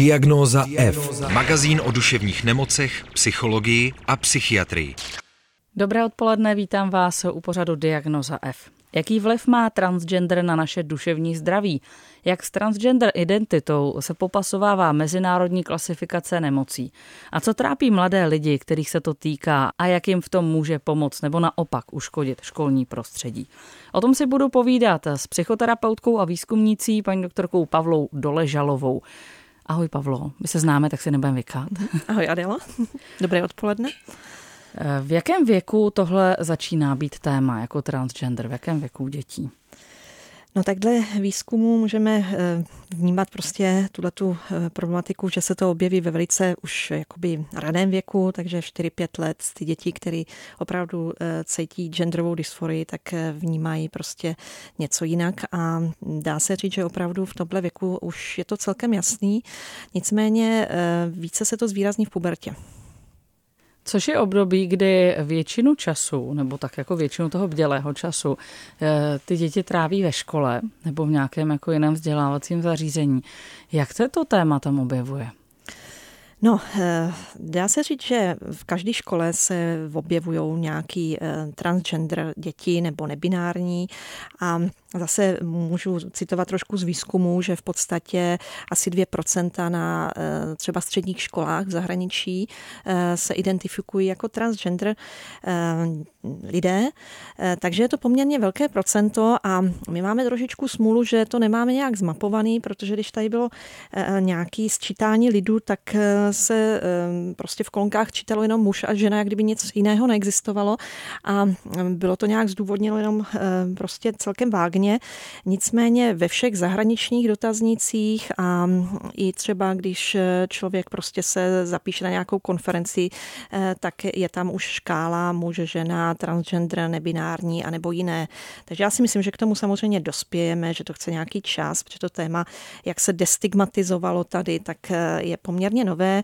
Diagnóza F. Magazín o duševních nemocech, psychologii a psychiatrii. Dobré odpoledne, vítám vás u pořadu Diagnoza F. Jaký vliv má transgender na naše duševní zdraví? Jak s transgender identitou se popasovává mezinárodní klasifikace nemocí? A co trápí mladé lidi, kterých se to týká a jak jim v tom může pomoct nebo naopak uškodit školní prostředí? O tom si budu povídat s psychoterapeutkou a výzkumnící paní doktorkou Pavlou Doležalovou. Ahoj Pavlo, my se známe, tak se nebudeme vykat. Ahoj Adela, dobré odpoledne. V jakém věku tohle začíná být téma jako transgender? V jakém věku dětí? No takhle výzkumu můžeme eh, vnímat prostě tu eh, problematiku, že se to objeví ve velice už jakoby raném věku, takže 4-5 let ty děti, které opravdu eh, cítí genderovou dysforii, tak vnímají prostě něco jinak a dá se říct, že opravdu v tomhle věku už je to celkem jasný, nicméně více se to zvýrazní v pubertě. Což je období, kdy většinu času, nebo tak jako většinu toho bdělého času, eh, ty děti tráví ve škole nebo v nějakém jako jiném vzdělávacím zařízení. Jak se to téma tam objevuje? No, eh, dá se říct, že v každé škole se objevují nějaký eh, transgender děti nebo nebinární a Zase můžu citovat trošku z výzkumu, že v podstatě asi 2% na eh, třeba středních školách v zahraničí eh, se identifikují jako transgender eh, lidé, takže je to poměrně velké procento a my máme trošičku smůlu, že to nemáme nějak zmapovaný, protože když tady bylo nějaký sčítání lidu, tak se prostě v kolonkách čítalo jenom muž a žena, jak kdyby nic jiného neexistovalo. A bylo to nějak zdůvodněno jenom prostě celkem vágně podobně. Nicméně ve všech zahraničních dotaznicích a i třeba, když člověk prostě se zapíše na nějakou konferenci, eh, tak je tam už škála muže, žena, transgender, nebinární a nebo jiné. Takže já si myslím, že k tomu samozřejmě dospějeme, že to chce nějaký čas, protože to téma, jak se destigmatizovalo tady, tak eh, je poměrně nové.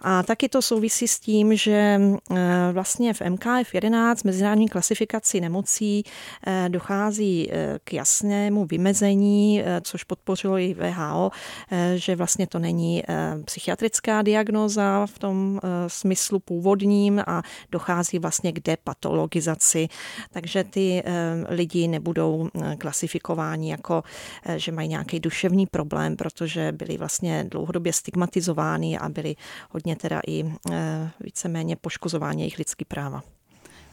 A taky to souvisí s tím, že eh, vlastně v MKF 11 mezinárodní klasifikaci nemocí dochází k jasnému vymezení, eh, což podpořilo i VHO, eh, že vlastně to není eh, psychiatrická diagnóza v tom smyslu původním a dochází vlastně k depatologizaci. Takže ty lidi nebudou klasifikováni jako, že mají nějaký duševní problém, protože byli vlastně dlouhodobě stigmatizováni a byli hodně teda i víceméně poškozováni jejich lidský práva.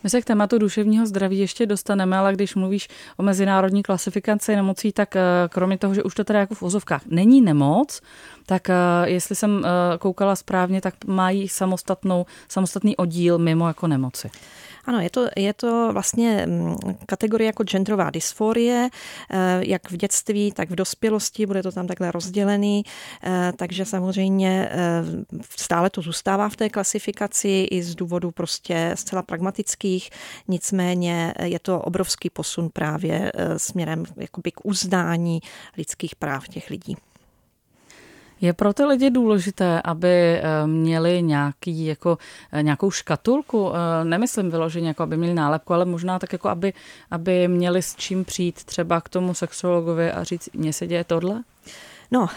My se k tématu duševního zdraví ještě dostaneme, ale když mluvíš o mezinárodní klasifikaci nemocí, tak eh, kromě toho, že už to teda jako v ozovkách není nemoc, tak eh, jestli jsem eh, koukala správně, tak mají samostatnou, samostatný oddíl mimo jako nemoci. Ano, je to, je to vlastně mm, kategorie jako genderová dysforie, eh, jak v dětství, tak v dospělosti, bude to tam takhle rozdělený, eh, takže samozřejmě eh, stále to zůstává v té klasifikaci i z důvodu prostě zcela pragmatických, nicméně je to obrovský posun právě směrem jakoby k uznání lidských práv těch lidí. Je pro ty lidi důležité, aby eh, měli nějaký, jako, eh, nějakou škatulku, eh, nemyslím vyloženě, jako aby měli nálepku, ale možná tak, jako aby, aby měli s čím přijít třeba k tomu sexuologovi a říct, mně se děje tohle? No,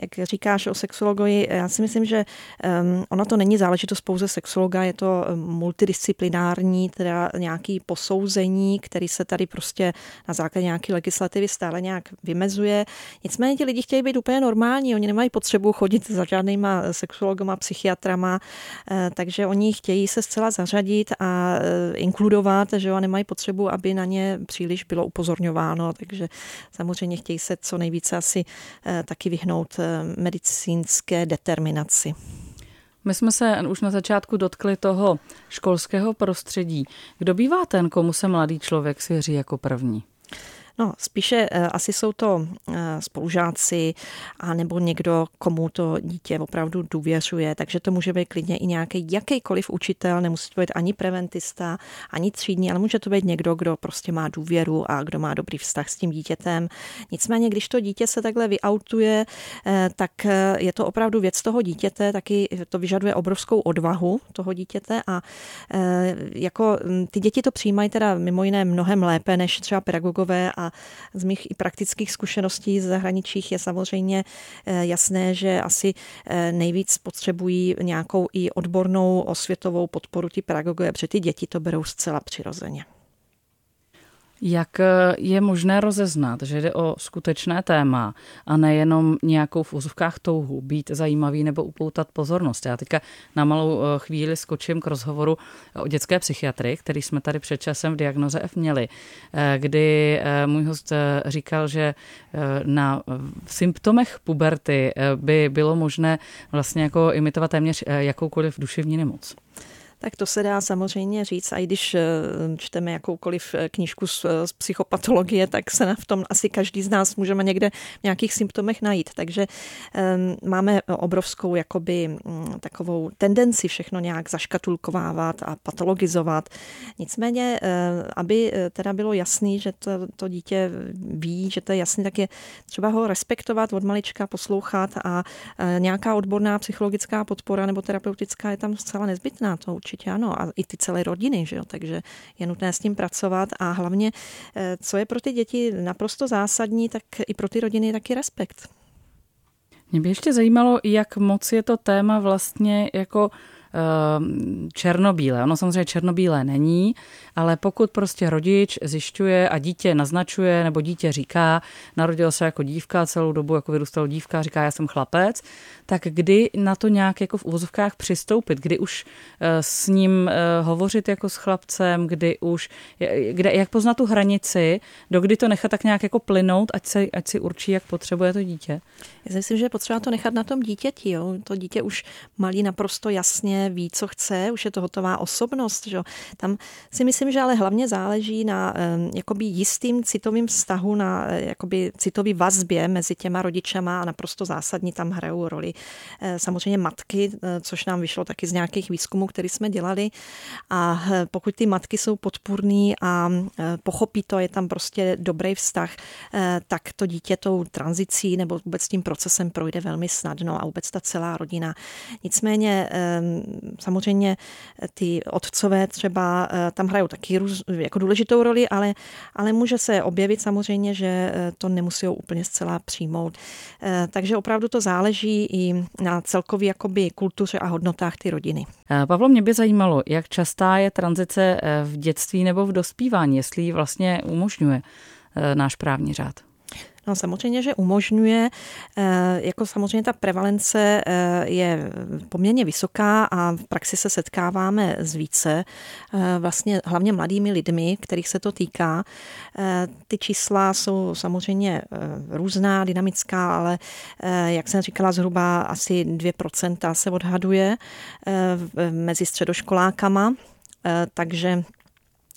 jak říkáš o sexologii, já si myslím, že um, ono to není záležitost pouze sexologa, je to multidisciplinární, teda nějaký posouzení, který se tady prostě na základě nějaké legislativy stále nějak vymezuje. Nicméně ti lidi chtějí být úplně normální, oni nemají potřebu chodit za žádnýma sexologama, psychiatrama, eh, takže oni chtějí se zcela zařadit a eh, inkludovat, že jo, a nemají potřebu, aby na ně příliš bylo upozorňováno, takže samozřejmě chtějí se co nejvíce asi eh, taky vyhnout medicínské determinaci. My jsme se už na začátku dotkli toho školského prostředí. Kdo bývá ten, komu se mladý člověk svěří jako první? No, spíše eh, asi jsou to eh, spolužáci a nebo někdo, komu to dítě opravdu důvěřuje, takže to může být klidně i nějaký jakýkoliv učitel, nemusí to být ani preventista, ani třídní, ale může to být někdo, kdo prostě má důvěru a kdo má dobrý vztah s tím dítětem. Nicméně, když to dítě se takhle vyautuje, eh, tak je to opravdu věc toho dítěte, taky to vyžaduje obrovskou odvahu toho dítěte a jako hm, ty děti to přijímají teda mimo jiné mnohem lépe než třeba pedagogové a z mých i praktických zkušeností z zahraničích je samozřejmě jasné, že asi nejvíc potřebují nějakou i odbornou osvětovou podporu ti pedagogové, protože ty děti to berou zcela přirozeně. Jak eh, je možné rozeznat, že jde o skutečné téma a nejenom nějakou v úzovkách touhu být zajímavý nebo upoutat pozornost? Já teďka na malou eh, chvíli skočím k rozhovoru o dětské psychiatrii, který jsme tady před časem v diagnoze F měli, eh, kdy můj host říkal, že na symptomech puberty by bylo možné vlastně jako imitovat téměř jakoukoliv duševní nemoc. Tak to se dá samozřejmě říct, a i když eh, čteme jakoukoliv eh, knížku z, eh, z psychopatologie, tak se v tom asi každý z nás můžeme někde v nějakých symptomech najít. Takže um, máme obrovskou jakoby um, takovou tendenci všechno nějak zaškatulkovávat a patologizovat. Nicméně, uh, aby teda bylo jasný, že to, to dítě ví, že to je jasný, tak je třeba ho respektovat od malička, poslouchat a uh, nějaká odborná psychologická podpora nebo terapeutická je tam zcela nezbytná. To určitě ano. A i ty celé rodiny, že jo? takže je nutné s tím pracovat a hlavně, eh, co je pro ty děti naprosto zásadní, tak i pro ty rodiny taky respekt. Mě by ještě zajímalo, jak moc je to téma vlastně jako černobílé. Ono samozřejmě černobílé není, ale pokud prostě rodič zjišťuje a dítě naznačuje, nebo dítě říká, narodil se jako dívka, celou dobu jako vyrůstal dívka, říká, já jsem chlapec, tak kdy na to nějak jako v úvozovkách přistoupit, kdy už eh, s ním eh, hovořit jako s chlapcem, kdy už, kde, jak poznat tu hranici, do kdy to nechat tak nějak jako plynout, ať, se, ať si určí, jak potřebuje to dítě? Já si myslím, že je potřeba to nechat na tom dítěti. Jo. To dítě už malý naprosto jasně ví, co chce, už je to hotová osobnost. Že? Tam si myslím, že ale hlavně záleží na jakoby jistým citovým vztahu, na eh, jakoby citový vazbě mezi těma rodičema a naprosto zásadní tam hrajou roli eh, samozřejmě matky, eh, což nám vyšlo taky z nějakých výzkumů, které jsme dělali. A pokud ty matky jsou podpůrný a pochopí to, je tam prostě dobrý vztah, tak to dítě tou tranzicí nebo vůbec tím procesem projde velmi snadno a vůbec ta celá rodina. Nicméně samozřejmě ty otcové třeba eh, tam hrajou taky jako důležitou roli, ale, ale může se objevit samozřejmě, že eh, to nemusí úplně zcela přijmout. Eh, takže opravdu to záleží i na celkově jakoby kultuře a hodnotách ty rodiny. Pavlo, mě by zajímalo, jak častá je tranzice v dětství nebo v dospívání, jestli ji vlastně umožňuje náš právní řád. No samozřejmě, že umožňuje, eh, jako samozřejmě ta prevalence eh, je poměrně vysoká a v praxi se setkáváme s více, eh, vlastně hlavně mladými lidmi, kterých se to týká. Ty čísla jsou samozřejmě různá, dynamická, ale jak jsem říkala, zhruba asi 2% se odhaduje mezi středoškolákama, takže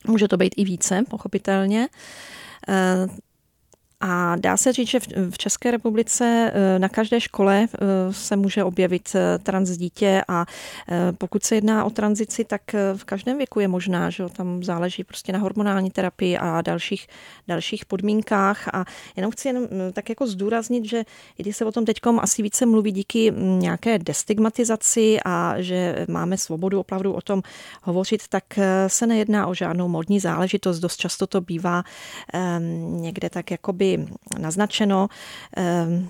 může to být i více, pochopitelně. A dá se říct, že v České republice eh, na každé škole eh, se může objevit eh, trans dítě a pokud se jedná o tranzici, tak v každém věku je možná, že tam záleží prostě na hormonální terapii a dalších, dalších podmínkách. A jenom chci jenom tak jako zdůraznit, že i když se o tom teď asi více mluví díky mm, nějaké destigmatizaci a že máme svobodu opravdu o tom hovořit, tak se nejedná o žádnou modní záležitost. Dost často to bývá um, někde tak jakoby naznačeno. Ehm,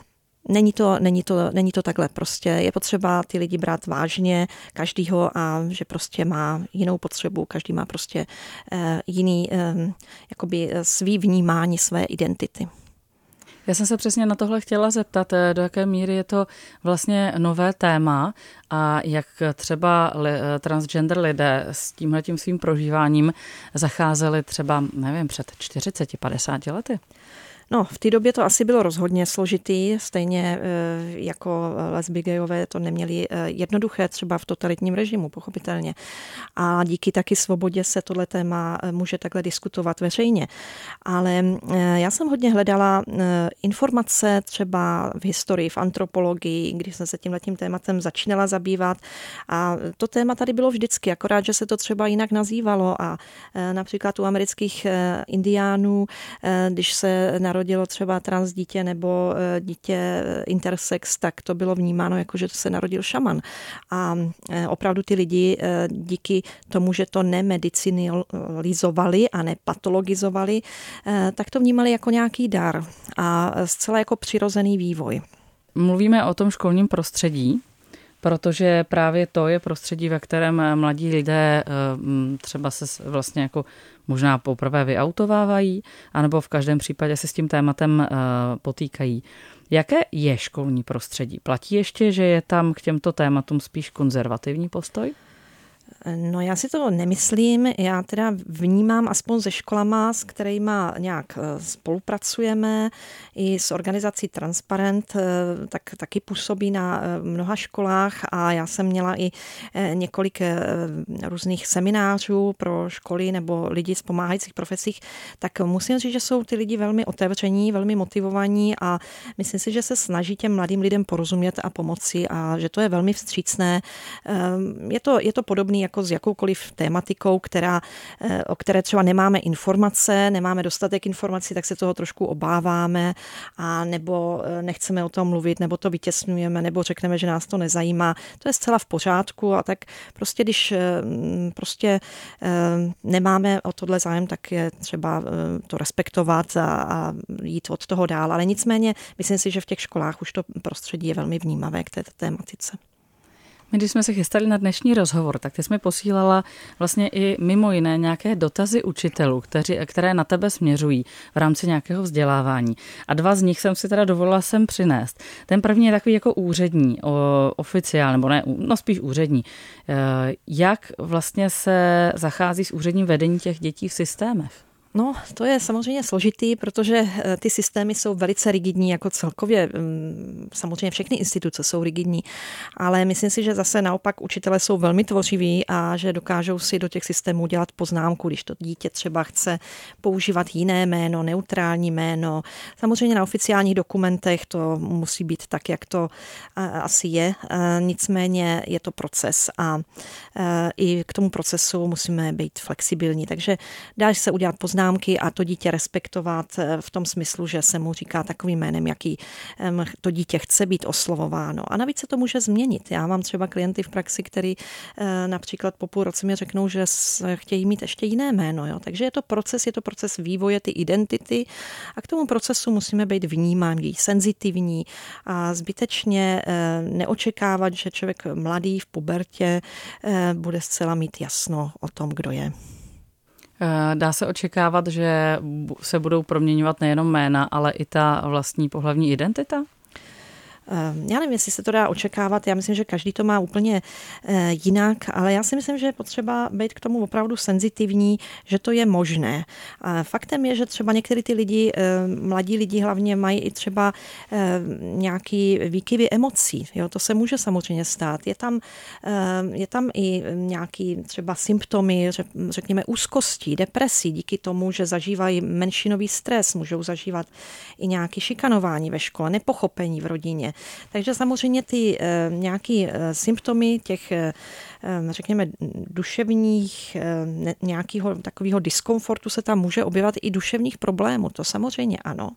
není to, není, to, není to takhle prostě. Je potřeba ty lidi brát vážně, každýho a že prostě má jinou potřebu, každý má prostě eh, jiný ehm, jakoby svý vnímání své identity. Já jsem se přesně na tohle chtěla zeptat, eh, do jaké míry je to vlastně nové téma a jak třeba eh, transgender lidé s tímhletím svým prožíváním zacházeli třeba, nevím, před 40-50 lety. No, v té době to asi bylo rozhodně složitý, stejně eh, jako lesby gejové to neměli eh, jednoduché třeba v totalitním režimu, pochopitelně. A díky taky svobodě se tohle téma eh, může takhle diskutovat veřejně. Ale já jsem hodně hledala informace třeba v historii, v antropologii, když jsem se tímhletím tématem začínala zabývat. A to téma tady bylo vždycky, akorát, že se to třeba jinak nazývalo. A například u amerických indiánů, když se na narodilo třeba trans dítě nebo dítě intersex, tak to bylo vnímáno jako, že to se narodil šaman. A opravdu ty lidi díky tomu, že to nemedicinalizovali a nepatologizovali, tak to vnímali jako nějaký dar a zcela jako přirozený vývoj. Mluvíme o tom školním prostředí, protože právě to je prostředí, ve kterém mladí lidé eh, třeba se vlastně jako možná poprvé vyautovávají, anebo v každém případě se s tím tématem eh, potýkají. Jaké je školní prostředí? Platí ještě, že je tam k těmto tématům spíš konzervativní postoj? No já si to nemyslím, já teda vnímám aspoň se školama, s kterými nějak eh, spolupracujeme, i s organizací Transparent, eh, tak taky působí na eh, mnoha školách a já jsem měla i několik různých seminářů pro školy nebo lidi z pomáhajících profesích, tak musím říct, že jsou ty lidi velmi otevření, velmi motivovaní a myslím si, že se snaží těm mladým lidem porozumět a pomoci a že to je velmi vstřícné. Je to, je to podobné jako s jakoukoliv tématikou, která, eh, o které třeba nemáme informace, nemáme dostatek informací, tak se toho trošku obáváme a nebo eh, nechceme o tom mluvit, nebo to vytěsňujeme, nebo řekneme, že nás to nezajímá. To je zcela v pořádku a tak prostě, když eh, prostě nemáme o tohle zájem, tak je třeba to respektovat a, a jít od toho dál. Ale nicméně myslím si, že v těch školách už to prostředí je velmi vnímavé k této tématice. My, když jsme se chystali na dnešní rozhovor, tak ty jsme posílala vlastně i mimo jiné nějaké dotazy učitelů, kteří, které na tebe směřují v rámci nějakého vzdělávání. A dva z nich jsem si teda dovolila sem přinést. Ten první je takový jako úřední, oficiál, nebo ne, no spíš úřední. Eh, jak vlastně se zachází s úředním vedením těch dětí v systémech? No, to je samozřejmě složitý, protože eh, ty systémy jsou velice rigidní, jako celkově. Mm, samozřejmě všechny instituce jsou rigidní, ale myslím si, že zase naopak učitelé jsou velmi tvořiví a že dokážou si do těch systémů dělat poznámku, když to dítě třeba chce používat jiné jméno, neutrální jméno. Samozřejmě na oficiálních dokumentech to musí být tak, jak to asi je. Nicméně je to proces a i k tomu procesu musíme být flexibilní. Takže dá se udělat poznámku poznámky a to dítě respektovat eh, v tom smyslu, že se mu říká takovým jménem, jaký to dítě chce být oslovováno. A navíc se to může změnit. Já mám třeba klienty v praxi, který eh, například po půl roce mi řeknou, že chtějí mít ještě jiné jméno. Jo. Takže je to proces, je to proces vývoje ty identity a k tomu procesu musíme být vnímaví, senzitivní a zbytečně eh, neočekávat, že člověk mladý v pubertě bude zcela mít jasno o tom, kdo je. Eh, dá se očekávat, že se budou proměňovat nejenom jména, ale i ta vlastní pohlavní identita? Ehm, já nevím, jestli se to dá očekávat, já myslím, že každý to má úplně eh, jinak, ale já si myslím, že je potřeba být k tomu opravdu senzitivní, že to je možné. Faktem je, že třeba některý ty lidi, ehm, mladí lidi hlavně mají i třeba ehm, nějaký výkyvy emocí. Jo, to se může samozřejmě stát. Je tam, je tam i nějaký třeba symptomy, řekněme, úzkostí, depresí, díky tomu, že zažívají menšinový stres, můžou zažívat i nějaký šikanování ve škole, nepochopení v rodině. Takže samozřejmě ty eh, nějaké eh, symptomy těch eh, řekněme, duševních ehm, nějakého takového diskomfortu se tam může objevovat i duševních problémů. To samozřejmě ano.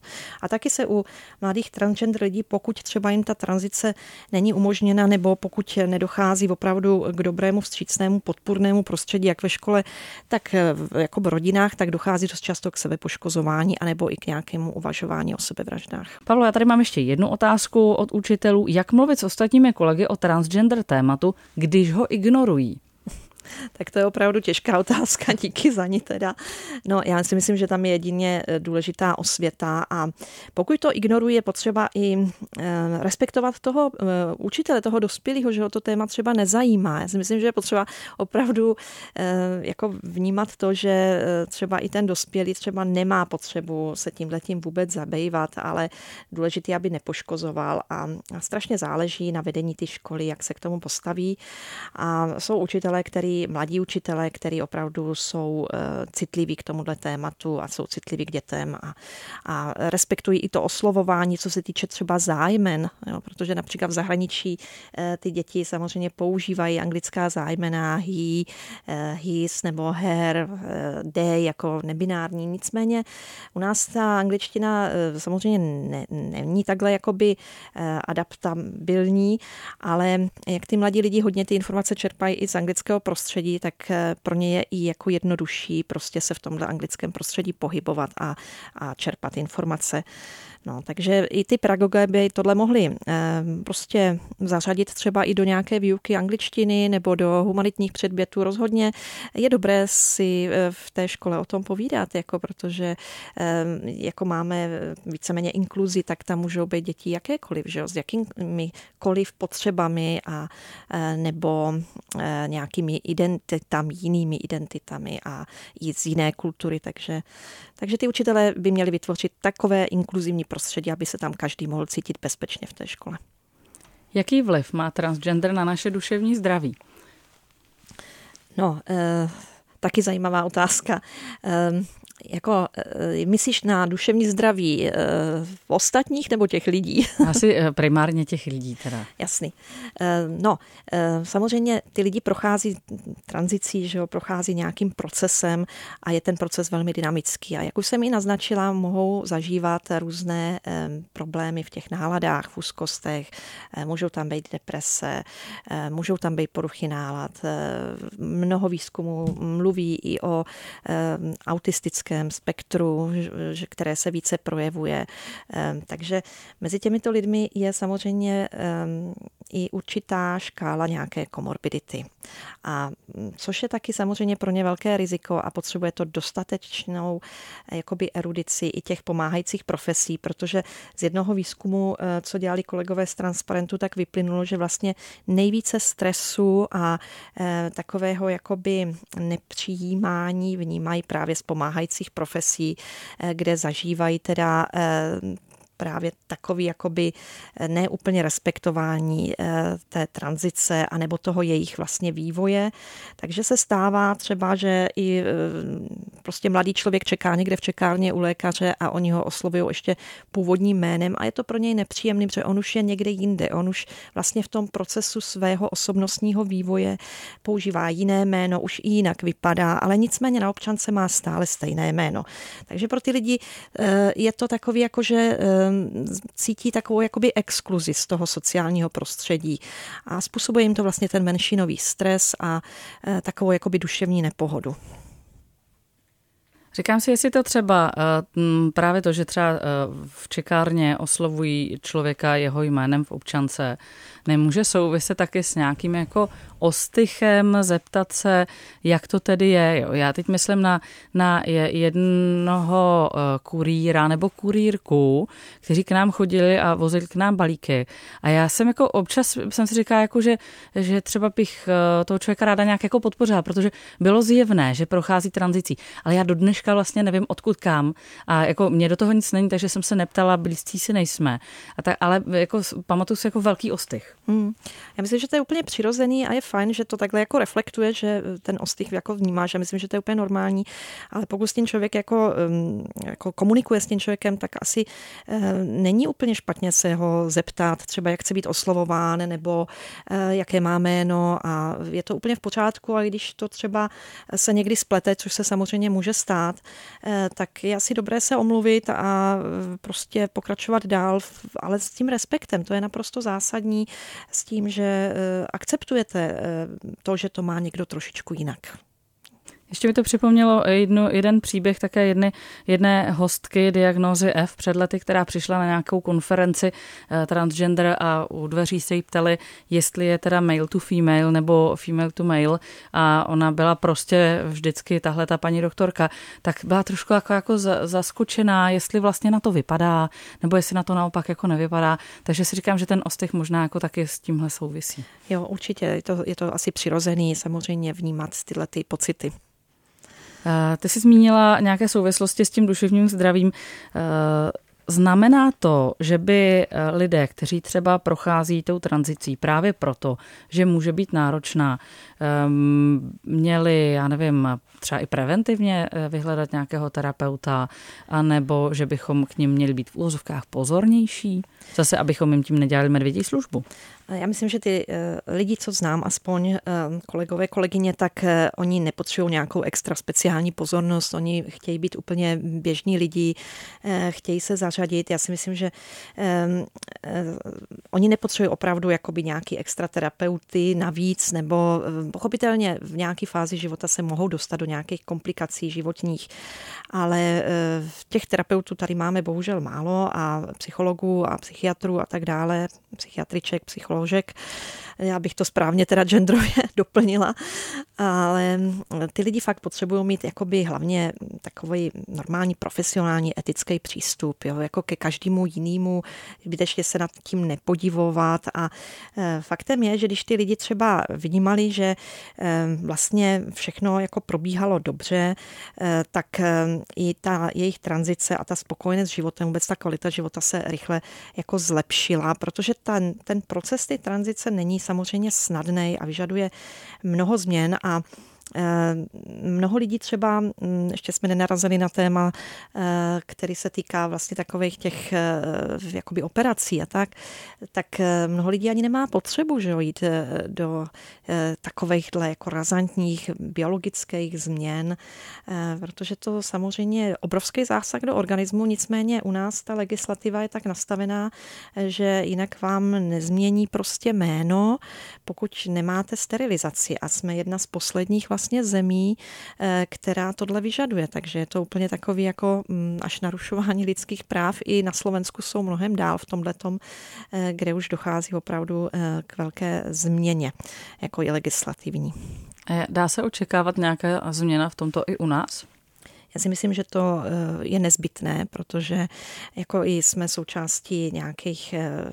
A taky se u mladých transgender lidí, pokud třeba jim ta tranzice není umožněna, nebo pokud nedochází opravdu k dobrému vstřícnému podpůrnému prostředí, jak ve škole, tak jako v rodinách, tak dochází dost často k sebepoškozování anebo i k nějakému uvažování o sebevraždách. Pavlo, já tady mám ještě jednu otázku od učitelů. Jak mluvit s ostatními kolegy o transgender tématu, když ho ignorují? Ignorují? Tak to je opravdu těžká otázka, díky za ní teda. No, já si myslím, že tam je jedině eh, důležitá osvěta a pokud to ignoruje, je potřeba i eh, respektovat toho eh, učitele, toho dospělého, že ho to téma třeba nezajímá. Já si myslím, že je potřeba opravdu jako vnímat to, že třeba i ten dospělý třeba nemá potřebu se tím letím vůbec zabývat, ale důležité, aby nepoškozoval a strašně záleží na vedení ty školy, jak se k tomu postaví. A jsou učitelé, který mladí učitelé, kteří opravdu jsou citliví k tomuhle tématu a jsou citliví k dětem a, a respektují i to oslovování, co se týče třeba zájmen, jo, protože například v zahraničí ty děti samozřejmě používají anglická zájmena he, his nebo her, they jako nebinární. Nicméně u nás ta angličtina samozřejmě ne, není takhle jakoby adaptabilní, ale jak ty mladí lidi hodně ty informace čerpají i z anglického prostředí, tak eh, pro ně je i jako jednodušší prostě se v tomhle anglickém prostředí pohybovat a, a čerpat informace. No, takže i ty pedagogové by tohle mohli eh, prostě zařadit třeba i do nějaké výuky angličtiny nebo do humanitních předmětů. Rozhodně je dobré si eh, v té škole o tom povídat, jako protože eh, jako máme víceméně inkluzi, tak tam můžou být děti jakékoliv, že jo, s jakýmikoliv potřebami a nebo nějakými identitami, jinými identitami a i z jiné kultury, takže, takže ty učitelé by měli vytvořit takové inkluzivní prostředí, aby se tam každý mohl cítit bezpečně v té škole. Jaký vliv má transgender na naše duševní zdraví? No, eh, taky zajímavá otázka. Eh, jako eh, myslíš na duševní zdraví eh, ostatních nebo těch lidí? Asi eh, primárně těch lidí teda. Jasný. No, samozřejmě ty lidi prochází tranzicí, že jo, prochází nějakým procesem a je ten proces velmi dynamický. A jak už jsem i naznačila, mohou zažívat různé problémy v těch náladách, v úzkostech, můžou tam být deprese, můžou tam být poruchy nálad. Mnoho výzkumů mluví i o autistické autistickém spektru, které se více projevuje. Ehm, takže mezi těmito lidmi je samozřejmě ehm, i určitá škála nějaké komorbidity. A mm, což je taky samozřejmě pro ně velké riziko a potřebuje to dostatečnou eh, jakoby erudici i těch pomáhajících profesí, protože z jednoho výzkumu, eh, co dělali kolegové z Transparentu, tak vyplynulo, že vlastně nejvíce stresu a eh, takového jakoby nepřijímání vnímají právě z pomáhajících profesí, kde zažívají teda právě takový jakoby eh, neúplně respektování eh, té tranzice anebo toho jejich vlastně vývoje. Takže se stává třeba, že i eh, prostě mladý člověk čeká někde v čekárně u lékaře a oni ho oslovují ještě původním jménem a je to pro něj nepříjemný, protože on už je někde jinde. On už vlastně v tom procesu svého osobnostního vývoje používá jiné jméno, už i jinak vypadá, ale nicméně na občance má stále stejné jméno. Takže pro ty lidi je to takový jako, že cítí takovou jakoby exkluzi z toho sociálního prostředí a způsobuje jim to vlastně ten menšinový stres a eh, takovou jakoby duševní nepohodu. Říkám si, jestli to třeba eh, právě to, že třeba eh, v čekárně oslovují člověka jeho jménem v občance, nemůže souviset taky s nějakým jako ostychem, zeptat se, jak to tedy je. Jo. Já teď myslím na, na jednoho eh, kurýra nebo kurýrku, kteří k nám chodili a vozili k nám balíky. A já jsem jako občas jsem si říkala, jako, že, že třeba bych eh, toho člověka ráda nějak jako podpořila, protože bylo zjevné, že prochází tranzicí. Ale já do dneška vlastně nevím, odkud kam. A jako mě do toho nic není, takže jsem se neptala, blízcí si nejsme. A tak, ale jako pamatuju si jako velký ostych. Hmm. Já myslím, že to je úplně přirozený a je fajn, že to takhle jako reflektuje, že ten ostych jako vnímá, že myslím, že to je úplně normální, ale pokud s tím člověk jako, jako komunikuje s tím člověkem, tak asi eh, není úplně špatně se ho zeptat, třeba jak chce být oslovován, nebo eh, jaké má jméno a je to úplně v pořádku, ale když to třeba se někdy splete, což se samozřejmě může stát, eh, tak je asi dobré se omluvit a prostě pokračovat dál, ale s tím respektem, to je naprosto zásadní s tím, že eh, akceptujete eh, to, že to má někdo trošičku jinak. Ještě mi to připomnělo jednu, jeden příběh také jedny, jedné hostky diagnózy F před lety, která přišla na nějakou konferenci uh, transgender a u dveří se jí ptali, jestli je teda male to female nebo female to male a ona byla prostě vždycky tahle ta paní doktorka, tak byla trošku jako, jako zaskočená, jestli vlastně na to vypadá, nebo jestli na to naopak jako nevypadá. Takže si říkám, že ten ostych možná jako taky s tímhle souvisí. Jo, určitě. Je to, je to asi přirozený samozřejmě vnímat tyhle ty pocity. Ty jsi zmínila nějaké souvislosti s tím duševním zdravím. Znamená to, že by eh, lidé, kteří třeba prochází tou tranzicí právě proto, že může být náročná, ehm, měli, já nevím, třeba i preventivně eh, vyhledat nějakého terapeuta, anebo že bychom k ním měli být v úzovkách pozornější, zase abychom jim tím nedělali medvědí službu? Já myslím, že ty eh, lidi, co znám, aspoň eh, kolegové, kolegyně, tak eh, oni nepotřebují nějakou extra speciální pozornost, oni chtějí být úplně běžní lidi, chtějí se zařadit. Já si myslím, že oni nepotřebují opravdu jakoby nějaký extra terapeuty navíc, nebo pochopitelně v nějaké fázi života se mohou dostat do nějakých komplikací životních, ale těch terapeutů tady máme bohužel málo a psychologů a psychiatrů a tak dále, psychiatriček, psychologů složek. Já bych to správně teda genderově doplnila, ale ty lidi fakt potřebují mít jakoby hlavně takový normální profesionální etický přístup, jo, jako ke každému jinému, zbytečně se nad tím nepodivovat a e, faktem je, že když ty lidi třeba vnímali, že e, vlastně všechno jako probíhalo dobře, e, tak i ta jejich tranzice a ta spokojenost s životem, vůbec ta kvalita života se rychle jako zlepšila, protože ten, ten proces ty tranzice není samozřejmě snadný a vyžaduje mnoho změn a mnoho lidí třeba, mm, ještě jsme nenarazili na téma, eh, který se týká vlastně takových těch eh, jakoby operací a tak, tak mnoho lidí ani nemá potřebu že jo, jít do takovýchhle jako razantních biologických změn, protože to samozřejmě je obrovský zásah do organismu, nicméně u nás ta legislativa je tak nastavená, že jinak vám nezmění prostě jméno, pokud nemáte sterilizaci. A jsme jedna z posledních vlastně zemí, eh, která tohle vyžaduje. Takže je to úplně takový jako mm, až narušování lidských práv. I na Slovensku jsou mnohem dál v tomhle eh, kde už dochází opravdu eh, k velké změně, jako i legislativní. Dá se očekávat nějaká změna v tomto i u nás? Já si myslím, že to eh, je nezbytné, protože jako i jsme součástí nějakých eh,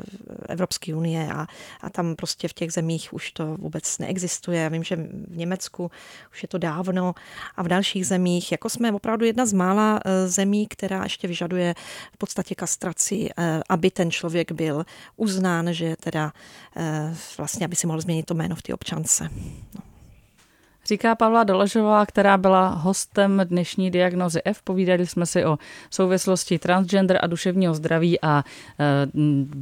Evropské unie a, a tam prostě v těch zemích už to vůbec neexistuje. Já vím, že v Německu už je to dávno a v dalších zemích, jako jsme opravdu jedna z mála eh, zemí, která ještě vyžaduje v podstatě kastraci, aby ten člověk byl uznán, že teda vlastně, aby si mohl změnit to jméno v té občance. No. Říká Pavla Doležová, která byla hostem dnešní diagnozy F. Povídali jsme si o souvislosti transgender a duševního zdraví a e,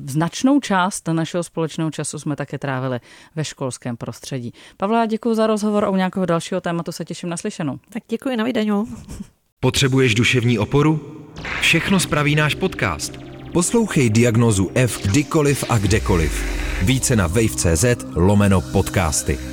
značnou část našeho společného času jsme také trávili ve školském prostředí. Pavla, děkuji za rozhovor o nějakého dalšího tématu, se těším na slyšenou. Tak děkuji, na viděnou. Potřebuješ duševní oporu? Všechno spraví náš podcast. Poslouchej diagnozu F kdykoliv a kdekoliv. Více na wave.cz lomeno podcasty.